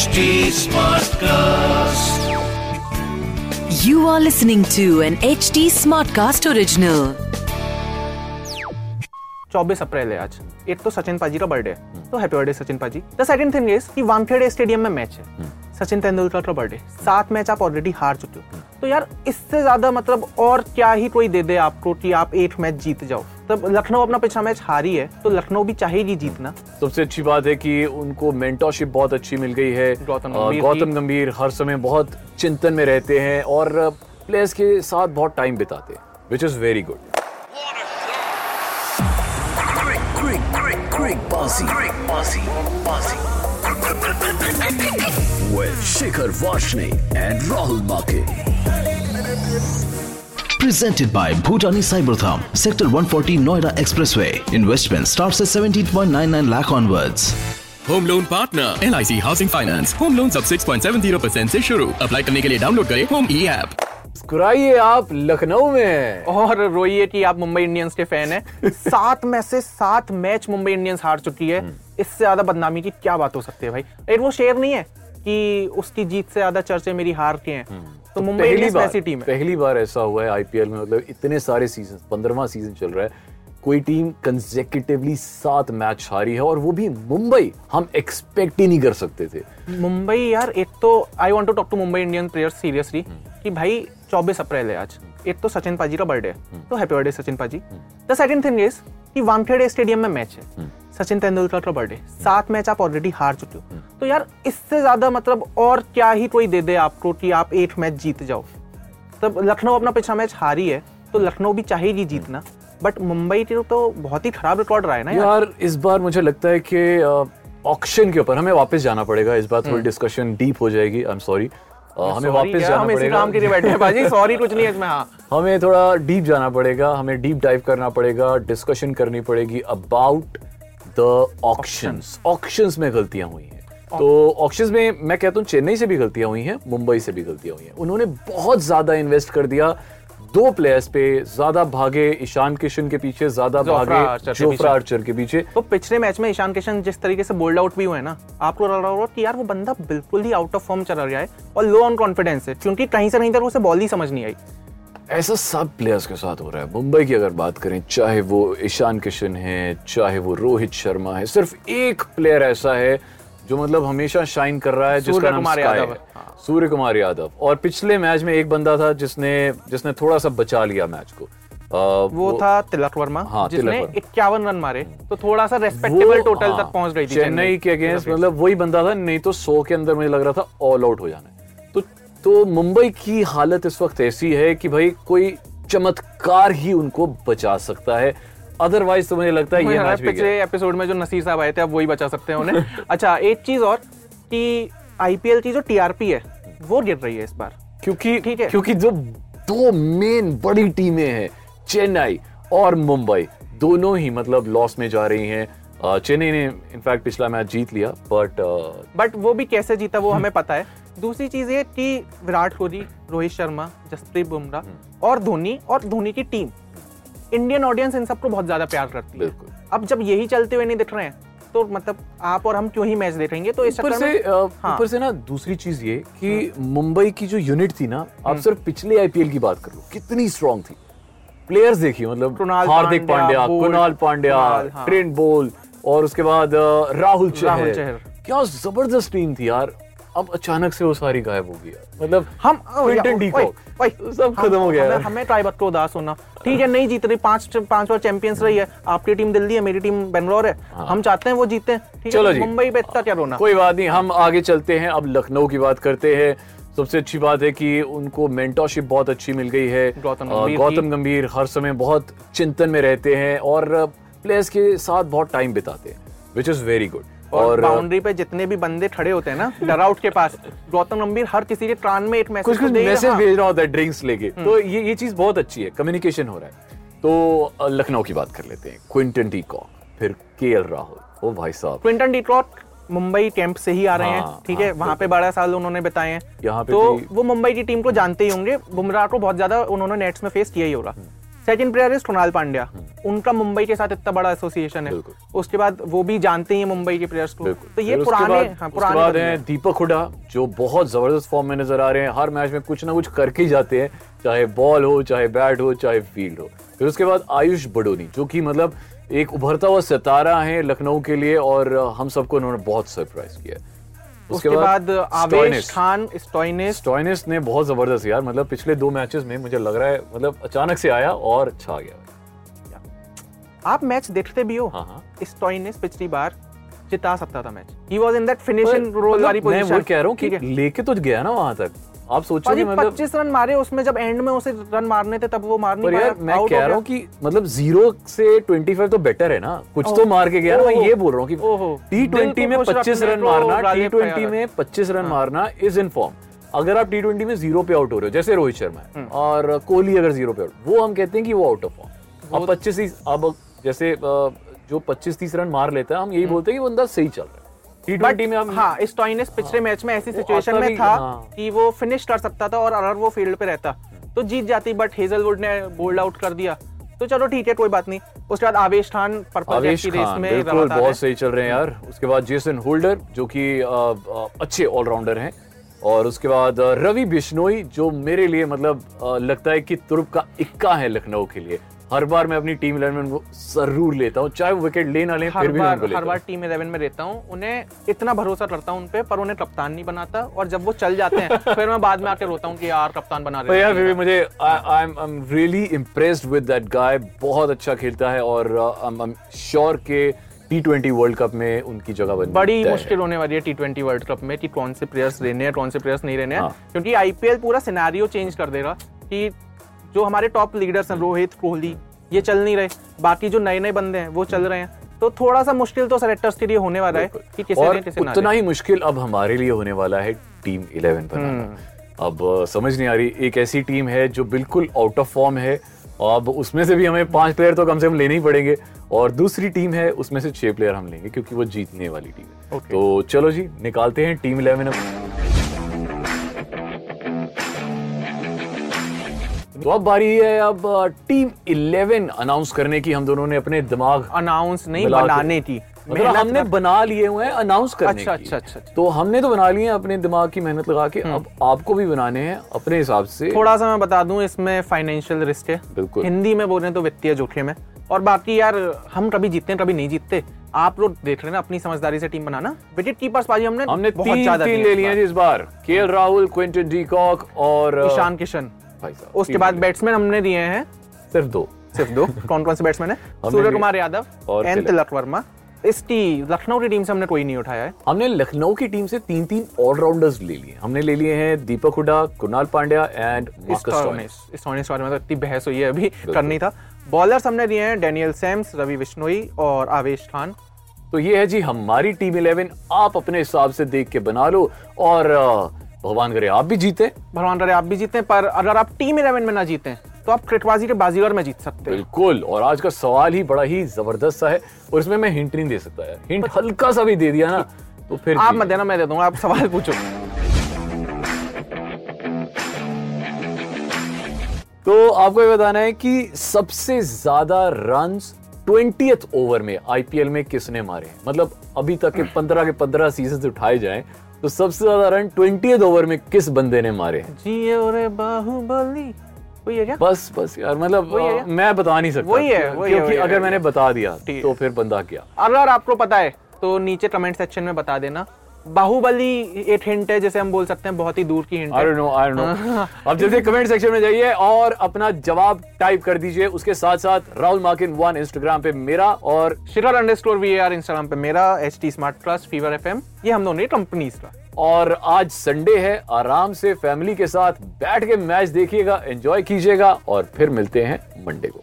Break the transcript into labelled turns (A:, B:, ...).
A: HD Smartcast.
B: You are listening to an HD Smartcast original.
C: 24 अप्रैल है आज। एक तो सचिन पाजी का बर्थडे है तो हैप्पी बर्थडे सचिन पाजी। द सेकंड थिंग इज़ कि वानखेड़े स्टेडियम में मैच है। सचिन तेंदुलकर का बर्थडे सात मैच आप ऑलरेडी हार चुके हो। तो यार इससे ज़्यादा मतलब और क्या ही कोई दे दे आपको कि आप एक मैच जीत जाओ। तब लखनऊ अपना पिछला मैच हारी है तो लखनऊ भी चाहेगी जीतना
D: सबसे अच्छी बात है कि उनको मेंटरशिप बहुत अच्छी मिल गई है
C: गौतम गंभीर
D: गौतम गंभीर हर समय बहुत चिंतन में रहते हैं और प्लेयर्स के साथ बहुत टाइम बिताते हैं which is very good.
A: With Shikhar Vashne and Rahul Make.
E: Presented by Bhutani Cybertham, Sector 140 Noida Expressway. Investment starts at 17.99 lakh onwards.
F: Home loan partner L I C housing finance home loan सब 6.70% से शुरू. Apply करने के लिए download करें home ई app
D: मुस्कुराइए आप लखनऊ में।
C: और रोइए कि आप मुंबई इंडियंस के फ़ैन हैं। सात में से सात मैच मुंबई इंडियंस हार चुकी है। इससे ज़्यादा बदनामी की क्या बात हो सकती है भाई? लेकिन वो शेर नहीं है कि उसकी जीत से ज़्यादा चर्चे मेरी हार के हैं। तो मुंबई
D: पहली बार
C: ऐसी टीम है।
D: पहली बार ऐसा हुआ है आईपीएल में मतलब इतने सारे सीज़न पंद्रहवा सीज़न चल रहा है। कोई टीम कंसेक्यूटिवली सात मैच हारी है और वो भी मुंबई हम एक्सपेक्ट ही नहीं कर सकते थे।
C: मुंबई यार एक तो I want to talk to Mumbai Indian players seriously कि भाई 24 अप्रैल है आज। एक तो सचिन पाजी का बर्थडे है। तो हैप्पी बर्थडे सचिन पाजी। द सेकंड थिंग इज़ कि वानखेड़े स्टेडियम में मैच है। सचिन तेंदुलकर का बर्थडे सात मैच आप ऑलरेडी हार चुके हो। तो यार इससे ज़्यादा मतलब और क्या ही कोई दे दे आपको कि आप एक मैच जीत जाओ। तब लखनऊ अपना पिछला मैच हारी है तो लखनऊ भी चाहेगी जीतना। बट मुंबई की तो बहुत ही खराब रिकॉर्ड रहा है ना यार।
D: यार इस बार मुझे लगता है कि ऑक्शन के ऊपर हमें वापस जाना पड़ेगा। इस बार थोड़ी डिस्कशन डीप हो जाएगी। आई एम सॉरी हमें वापस जाना
C: हम
D: पड़ेगा।
C: काम के लिए बैठे हैं बाजी सॉरी कुछ नहीं है इसमें हाँ।
D: हमें थोड़ा डीप जाना पड़ेगा हमें डीप डाइव करना पड़ेगा डिस्कशन करनी पड़ेगी अबाउट द ऑक्शंस ऑक्शंस में गलतियाँ हुई हैं। तो ऑक्शंस में मैं कहता हूँ चेन्नई से भी गलतियाँ हुई हैं मुंबई से भी गलतियाँ हुई हैं। उन्होंने बहुत ज़्यादा इन्वेस्ट कर दिया। दो प्लेयर्स पे ज़्यादा भागे ईशान किशन के पीछे ज़्यादा भागे जोफ्रा आर्चर के पीछे।
C: तो पिछले मैच में ईशान किशन जिस तरीके से बोल्ड आउट भी हुए ना आपको लग रहा होगा कि यार वो बंदा बिल्कुल ही आउट ऑफ़ फॉर्म चल रहा है और लो ऑन कॉन्फिडेंस है क्योंकि कहीं से कहीं तक उसे बॉल ही समझ नहीं आई।
D: ऐसा सब प्लेयर्स के साथ हो रहा है। मुंबई की अगर बात करें चाहे वो ईशान किशन है चाहे वो रोहित शर्मा है सिर्फ़ एक प्लेयर ऐसा है जो मतलब हमेशा शाइन कर रहा है जिसका नाम
C: यादव
D: है। सूर्य कुमार यादव। और पिछले मैच में एक बंदा था जिसने जिसने थोड़ा सा बचा लिया मैच को। आ,
C: वो, वो था तिलक वर्मा
D: हाँ,
C: जिसने इक्यावन रन मारे। तो थोड़ा सा रेस्पेक्टेबल टोटल
D: हाँ,
C: तक पहुँच रही थी
D: चेन्नई के अगेंस्ट मतलब वही बंदा था नहीं तो सौ के अंदर मुझे लग रहा था ऑल आउट हो जाना। तो तो मुंबई की हालत इस वक्त ऐसी है कि भाई कोई चमत्कार ही उनको बचा सकता है। अदरवाइज़ तो मुझे लगता है ये मैच
C: पिछले एपिसोड में जो नसीर साहब आए थे अब वही बचा सकते हैं उन्हें। अच्छा एक चीज़ और कि आईपीएल की जो टीआरपी है वो गिर रही है इस बार।
D: क्योंकि
C: ठीक है।
D: क्योंकि जो दो मेन बड़ी टीमें हैं चेन्नई और मुंबई दोनों ही मतलब लॉस में जा रही हैं। चेन्नई ने इनफैक्ट पिछला मैच जीत लिया बट
C: बट वो भी कैसे जीता
D: हम्म।
C: वो हमें पता है। दूसरी चीज़ ये कि विराट कोहली रोहित शर्मा जसप्रीत बुमराह
D: हम्म।
C: और धोनी और धोनी की टीम इंडियन ऑडियंस इन सबको बहुत ज़्यादा प्यार करती है अब जब यही चलते हुए नहीं दिख रहे हैं तो मतलब आप और हम क्यों ही मैच देखेंगे तो इस
D: ऊपर से
C: हाँ।
D: ऊपर से ना दूसरी चीज़ ये कि मुंबई की जो यूनिट थी ना आप सिर्फ़ पिछले आईपीएल की बात कर लो कितनी स्ट्रांग थी प्लेयर्स देखिए मतलब हार्दिक
C: पांड्या,
D: कुणाल पांड्या
C: हाँ।
D: ट्रेंट बोल और उसके बाद राहुल
C: राहुल चहर।
D: क्या ज़बरदस्त टीम थी यार अब अचानक से वो सारी गायब हो गई यार। मतलब
C: हम ओए,
D: कॉक,
C: ओए,
D: सब खत्म हो गया
C: हमें। हमें को उदास होना। ठीक है नहीं जीत रही पाँच पाँच बार चैंपियंस रही है। आपकी टीम दिल्ली है मेरी टीम बेंगलोर है। हम चाहते हैं वो जीते। है
D: हाँ। चलो
C: तो
D: जी।
C: मुंबई पे इतना क्या रोना?
D: कोई बात नहीं हम आगे चलते हैं। अब लखनऊ की बात करते हैं। सबसे अच्छी बात है कि उनको मेंटरशिप बहुत अच्छी मिल गई है।
C: गौतम गंभीर
D: गौतम गंभीर हर समय बहुत चिंतन में रहते हैं और प्लेयर्स के साथ बहुत टाइम बिताते हैं विच इज़ वेरी गुड
C: और बाउंड्री पे जितने भी बंदे खड़े होते हैं ना डराउट के पास गौतम गंभीर हर किसी के कान में एक मैसेज
D: कुछ कुछ मैसेज
C: हाँ।
D: भेज रहा होता है ड्रिंक्स लेके। तो ये ये चीज़ बहुत अच्छी है कम्युनिकेशन हो रहा है। तो लखनऊ की बात कर लेते हैं क्विंटन डी कॉक फिर के एल राहुल ओ भाई साहब।
C: क्विंटन डिट्रॉट मुंबई कैंप से ही आ रहे हैं
D: हाँ,
C: ठीक
D: हाँ,
C: है? वहाँ पे बारह साल उन्होंने बिताए हैं।
D: यहाँ पे
C: तो वो मुंबई की टीम को जानते ही होंगे बुमराह को बहुत ज़्यादा उन्होंने नेट्स में फेस किया ही होगा। Second player is Krunal Pandya. उनका मुंबई के साथ इतना बड़ा एसोसिएशन है। उसके बाद वो भी जानते हैं मुंबई के प्लेयर्स को। तो ये पुराने हाँ, पुराने
D: बाद हैं
C: हैं।
D: दीपक हुडा जो बहुत ज़बरदस्त फॉर्म में नज़र आ रहे हैं। हर मैच में कुछ ना कुछ करके जाते हैं चाहे बॉल हो चाहे बैट हो चाहे फ़ील्ड हो। फिर उसके बाद आयुष बडोनी जो कि मतलब एक उभरता हुआ सितारा है लखनऊ के लिए और हम सबको उन्होंने बहुत सरप्राइज़ किया है।
C: उसके बाद आवेश खान स्टोइनिस
D: स्टोइनिस ने बहुत ज़बरदस्त यार मतलब पिछले दो मैचेस में मुझे लग रहा है मतलब अचानक से आया और छा गया।
C: आप मैच देखते भी हो।
D: हाँ, हाँ।
C: स्टोइनिस पिछली बार जिता सकता था match he was in that finishing role वाली
D: पोजीशन मैं वो कह रहा हूँ कि लेके तो गया ना वहाँ तक। आप सोचो कि मतलब
C: 25 रन मारे उसमें जब एंड में उसे रन मारने थे तब वो मार नहीं
D: यार
C: पाया।
D: मैं कह रहा। हूँ कि मतलब ज़ीरो से ट्वेंटी फाइव तो बेटर है ना। कुछ तो मार के गया ना मैं ये बोल रहा हूँ कि टी ट्वेंटी
C: को
D: में पच्चीस रन मारना टी ट्वेंटी में पच्चीस रन मारना इज़ इन फॉर्म अगर आप टी ट्वेंटी में ज़ीरो पे आउट हो रहे हो जैसे रोहित शर्मा है और कोहली अगर ज़ीरो पे आउट वो हम कहते हैं कि वो आउट ऑफ़ फॉर्म अब पच्चीस अब जैसे जो पच्चीस तीस रन मार लेता है हम यही बोलते हैं कि बंदा सही चल रहा है। टी ट्वेंटी में हम
C: हाँ स्टोइनिस पिछले मैच में ऐसी सिचुएशन में था
D: हाँ।
C: कि वो फिनिश कर सकता था और अगर वो फ़ील्ड पे रहता। तो जीत जाती बट हेजलवुड ने बोल्ड आउट कर दिया। तो चलो ठीक है कोई बात नहीं। उसके बाद आवेश खान पर्पल रेस में
D: बिल्कुल बहुत सही चल रहे हैं यार। उसके बाद जेसन होल्डर जो कि अच्छे ऑलराउंडर हैं। और उसके बाद रवि बिश्नोई जो मेरे लिए मतलब लगता है कि तुर्क का इक्का है लखनऊ के लिए। हर बार मैं अपनी टीम इलेवन को ज़रूर लेता हूँ चाहे वो विकेट ले ना ले
C: हर
D: फिर भी
C: बार
D: उनको
C: हर बार टीम इलेवन में रहता हूँ उन्हें इतना भरोसा करता हूँ उन पर उन्हें कप्तान नहीं बनाता और जब वो चल जाते हैं फिर मैं बाद में आके रोता हूँ कि यार कप्तान बना रहे
D: यार
C: थे।
D: फिर भी मुझे I am really impressed with that guy बहुत अच्छा खेलता है और आई एम श्योर के टी ट्वेंटी वर्ल्ड कप में उनकी जगह बन
C: बड़ी मुश्किल होने वाली है टी ट्वेंटी वर्ल्ड कप में कि कौन से प्लेयर्स लेने हैं कौन से प्लेयर्स नहीं लेने हैं
D: हाँ।
C: क्योंकि आईपीएल पूरा सिनेरियो चेंज कर देगा कि जो हमारे टॉप लीडर्स हैं रोहित कोहली ये चल नहीं रहे। बाकी जो नए नए बंदे हैं वो चल रहे हैं। तो थोड़ा सा मुश्किल तो सेलेक्टर्स के लिए होने वाला है कि किसे
D: और
C: किसे
D: उतना। ही मुश्किल अब हमारे लिए होने वाला है टीम इलेवन। बनाना। अब समझ नहीं आ रही एक ऐसी टीम है जो बिल्कुल आउट ऑफ़ फॉर्म है। अब उसमें से भी हमें पाँच प्लेयर तो कम से कम लेने ही पड़ेंगे। और दूसरी टीम है उसमें से छह प्लेयर हम लेंगे क्योंकि वो जीतने वाली टीम है।
C: Okay.
D: तो चलो जी निकालते हैं टीम इलेवन तो अब बारी है। अब टीम इलेवन अनाउंस करने की हम दोनों ने अपने दिमाग
C: अनाउंस नहीं बनाने की।
D: मतलब हमने बना लिए हुए हैं अनाउंस करने
C: अच्छा,
D: की।
C: अच्छा, अच्छा, अच्छा।
D: तो हमने तो बना लिए हैं अपने दिमाग की मेहनत लगा के। अब आपको भी बनाने हैं अपने हिसाब से।
C: थोड़ा सा मैं बता दूँ इसमें फाइनेंशियल रिस्क है।
D: बिल्कुल।
C: हिंदी में बोल रहे हैं तो वित्तीय जोखिम है। और बाकी यार हम कभी जीतते हैं कभी नहीं जीतते। आप लोग देख रहे हैं ना अपनी समझदारी से टीम बनाना। विकेट कीपर्स बाजी हमने
D: हमने
C: बहुत ज़्यादा
D: ले लिए हैं इस बार। के राहुल क्विंटन डीकॉक और
C: ईशान किशन। उसके बाद बैट्समैन हमने दिए हैं।
D: सिर्फ़ दो।
C: सिर्फ़ दो? कौन कौन से बैट्समैन है? सूर्य कुमार यादव
D: और
C: एन
D: तिलक।
C: वर्मा। इस टी लखनऊ की टीम से हमने कोई नहीं उठाया है।
D: हमने लखनऊ की टीम से तीन तीन ऑलराउंडर्स ले लिए। हमने ले लिए हैं दीपक हुडा कुणाल पांड्या एंड स्टोइनिस
C: के बारे में तो इतनी बहस हुई है अभी करनी था। बॉलर्स हमने दिए हैं डेनियल सैम्स रवि बिश्नोई और आवेश खान
D: तो ये है जी हमारी टीम इलेवन आप अपने हिसाब से देख के बना लो। और भगवान करे आप भी जीते।
C: भगवान करे आप भी जीते पर अगर आप टीम इलेवन में ना जीते तो आप क्रिकबाजी के बाजीगर में जीत सकते हैं।
D: बिल्कुल और आज का सवाल ही बड़ा ही ज़बरदस्त सा है और इसमें मैं हिंट नहीं दे सकता यार। हिंट हल्का सा भी दे दिया ना तो फिर
C: आप मत देना मैं दे दूँगा आप सवाल पूछो।
D: तो आपको ये बताना है कि सबसे ज़्यादा रन ट्वेंटी ओवर में आईपीएल में किसने मारे हैं? मतलब अभी तक के पंद्रह के पंद्रह सीज़न उठाए जाएँ तो सबसे ज़्यादा रन ट्वेंटी ओवर में किस बंदे ने मारे?
C: जी और बाहुबली। वही है क्या?
D: बस बस यार मतलब मैं बता नहीं सकता
C: वही है, वही
D: क्योंकि अगर मैंने बता दिया तो फिर बंदा क्या?
C: अगर आपको पता है तो नीचे कमेंट सेक्शन में बता देना। बाहुबली एक हिंट है जैसे हम बोल सकते हैं बहुत ही दूर की हिंट
D: आई
C: है।
D: Don't know I don't know अब जल्दी कमेंट सेक्शन में जाइए और अपना जवाब टाइप कर दीजिए। उसके साथ साथ राहुल मार्किन वन इंस्टाग्राम पे मेरा और
C: Shikhar under store we are Instagram पे मेरा H T smart plus fever FM ये हम दोनों कंपनीज़ का।
D: और आज संडे है आराम से फैमिली के साथ बैठ के मैच देखिएगा एंजॉय कीजिएगा और फिर मिलते हैं मंडे को।